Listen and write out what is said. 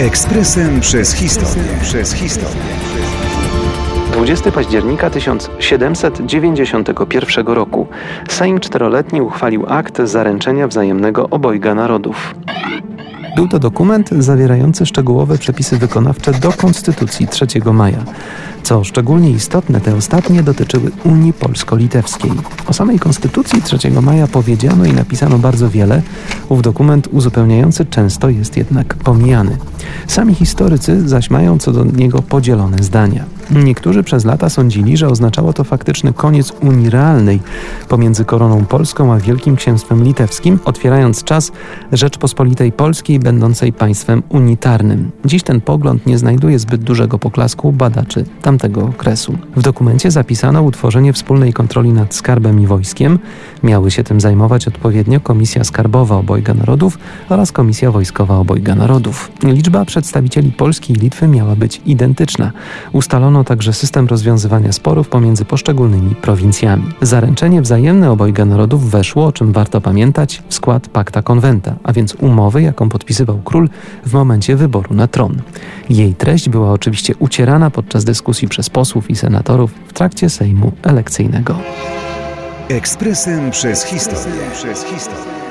Ekspresem przez historię. Przez historię. 20 października 1791 roku Sejm Czteroletni uchwalił akt zaręczenia wzajemnego obojga narodów. Był to dokument zawierający szczegółowe przepisy wykonawcze do Konstytucji 3 maja. Co szczególnie istotne, te ostatnie dotyczyły Unii Polsko-Litewskiej. O samej Konstytucji 3 maja powiedziano i napisano bardzo wiele, ów dokument uzupełniający często jest jednak pomijany. Sami historycy zaś mają co do niego podzielone zdania. Niektórzy przez lata sądzili, że oznaczało to faktyczny koniec Unii realnej pomiędzy koroną polską a Wielkim Księstwem Litewskim, otwierając czas Rzeczpospolitej Polskiej będącej państwem unitarnym. Dziś ten pogląd nie znajduje zbyt dużego poklasku badaczy tamtego okresu. W dokumencie zapisano utworzenie wspólnej kontroli nad skarbem i wojskiem. Miały się tym zajmować odpowiednio Komisja Skarbowa Obojga Narodów oraz Komisja Wojskowa Obojga Narodów. Liczba przedstawicieli Polski i Litwy miała być identyczna. Ustalono także system rozwiązywania sporów pomiędzy poszczególnymi prowincjami. Zaręczenie wzajemne obojga narodów weszło, o czym warto pamiętać, w skład Pacta Conventa, a więc umowy, jaką podpisywał król w momencie wyboru na tron. Jej treść była oczywiście ucierana podczas dyskusji przez posłów i senatorów w trakcie Sejmu elekcyjnego. Ekspresem przez historię. Przez historię.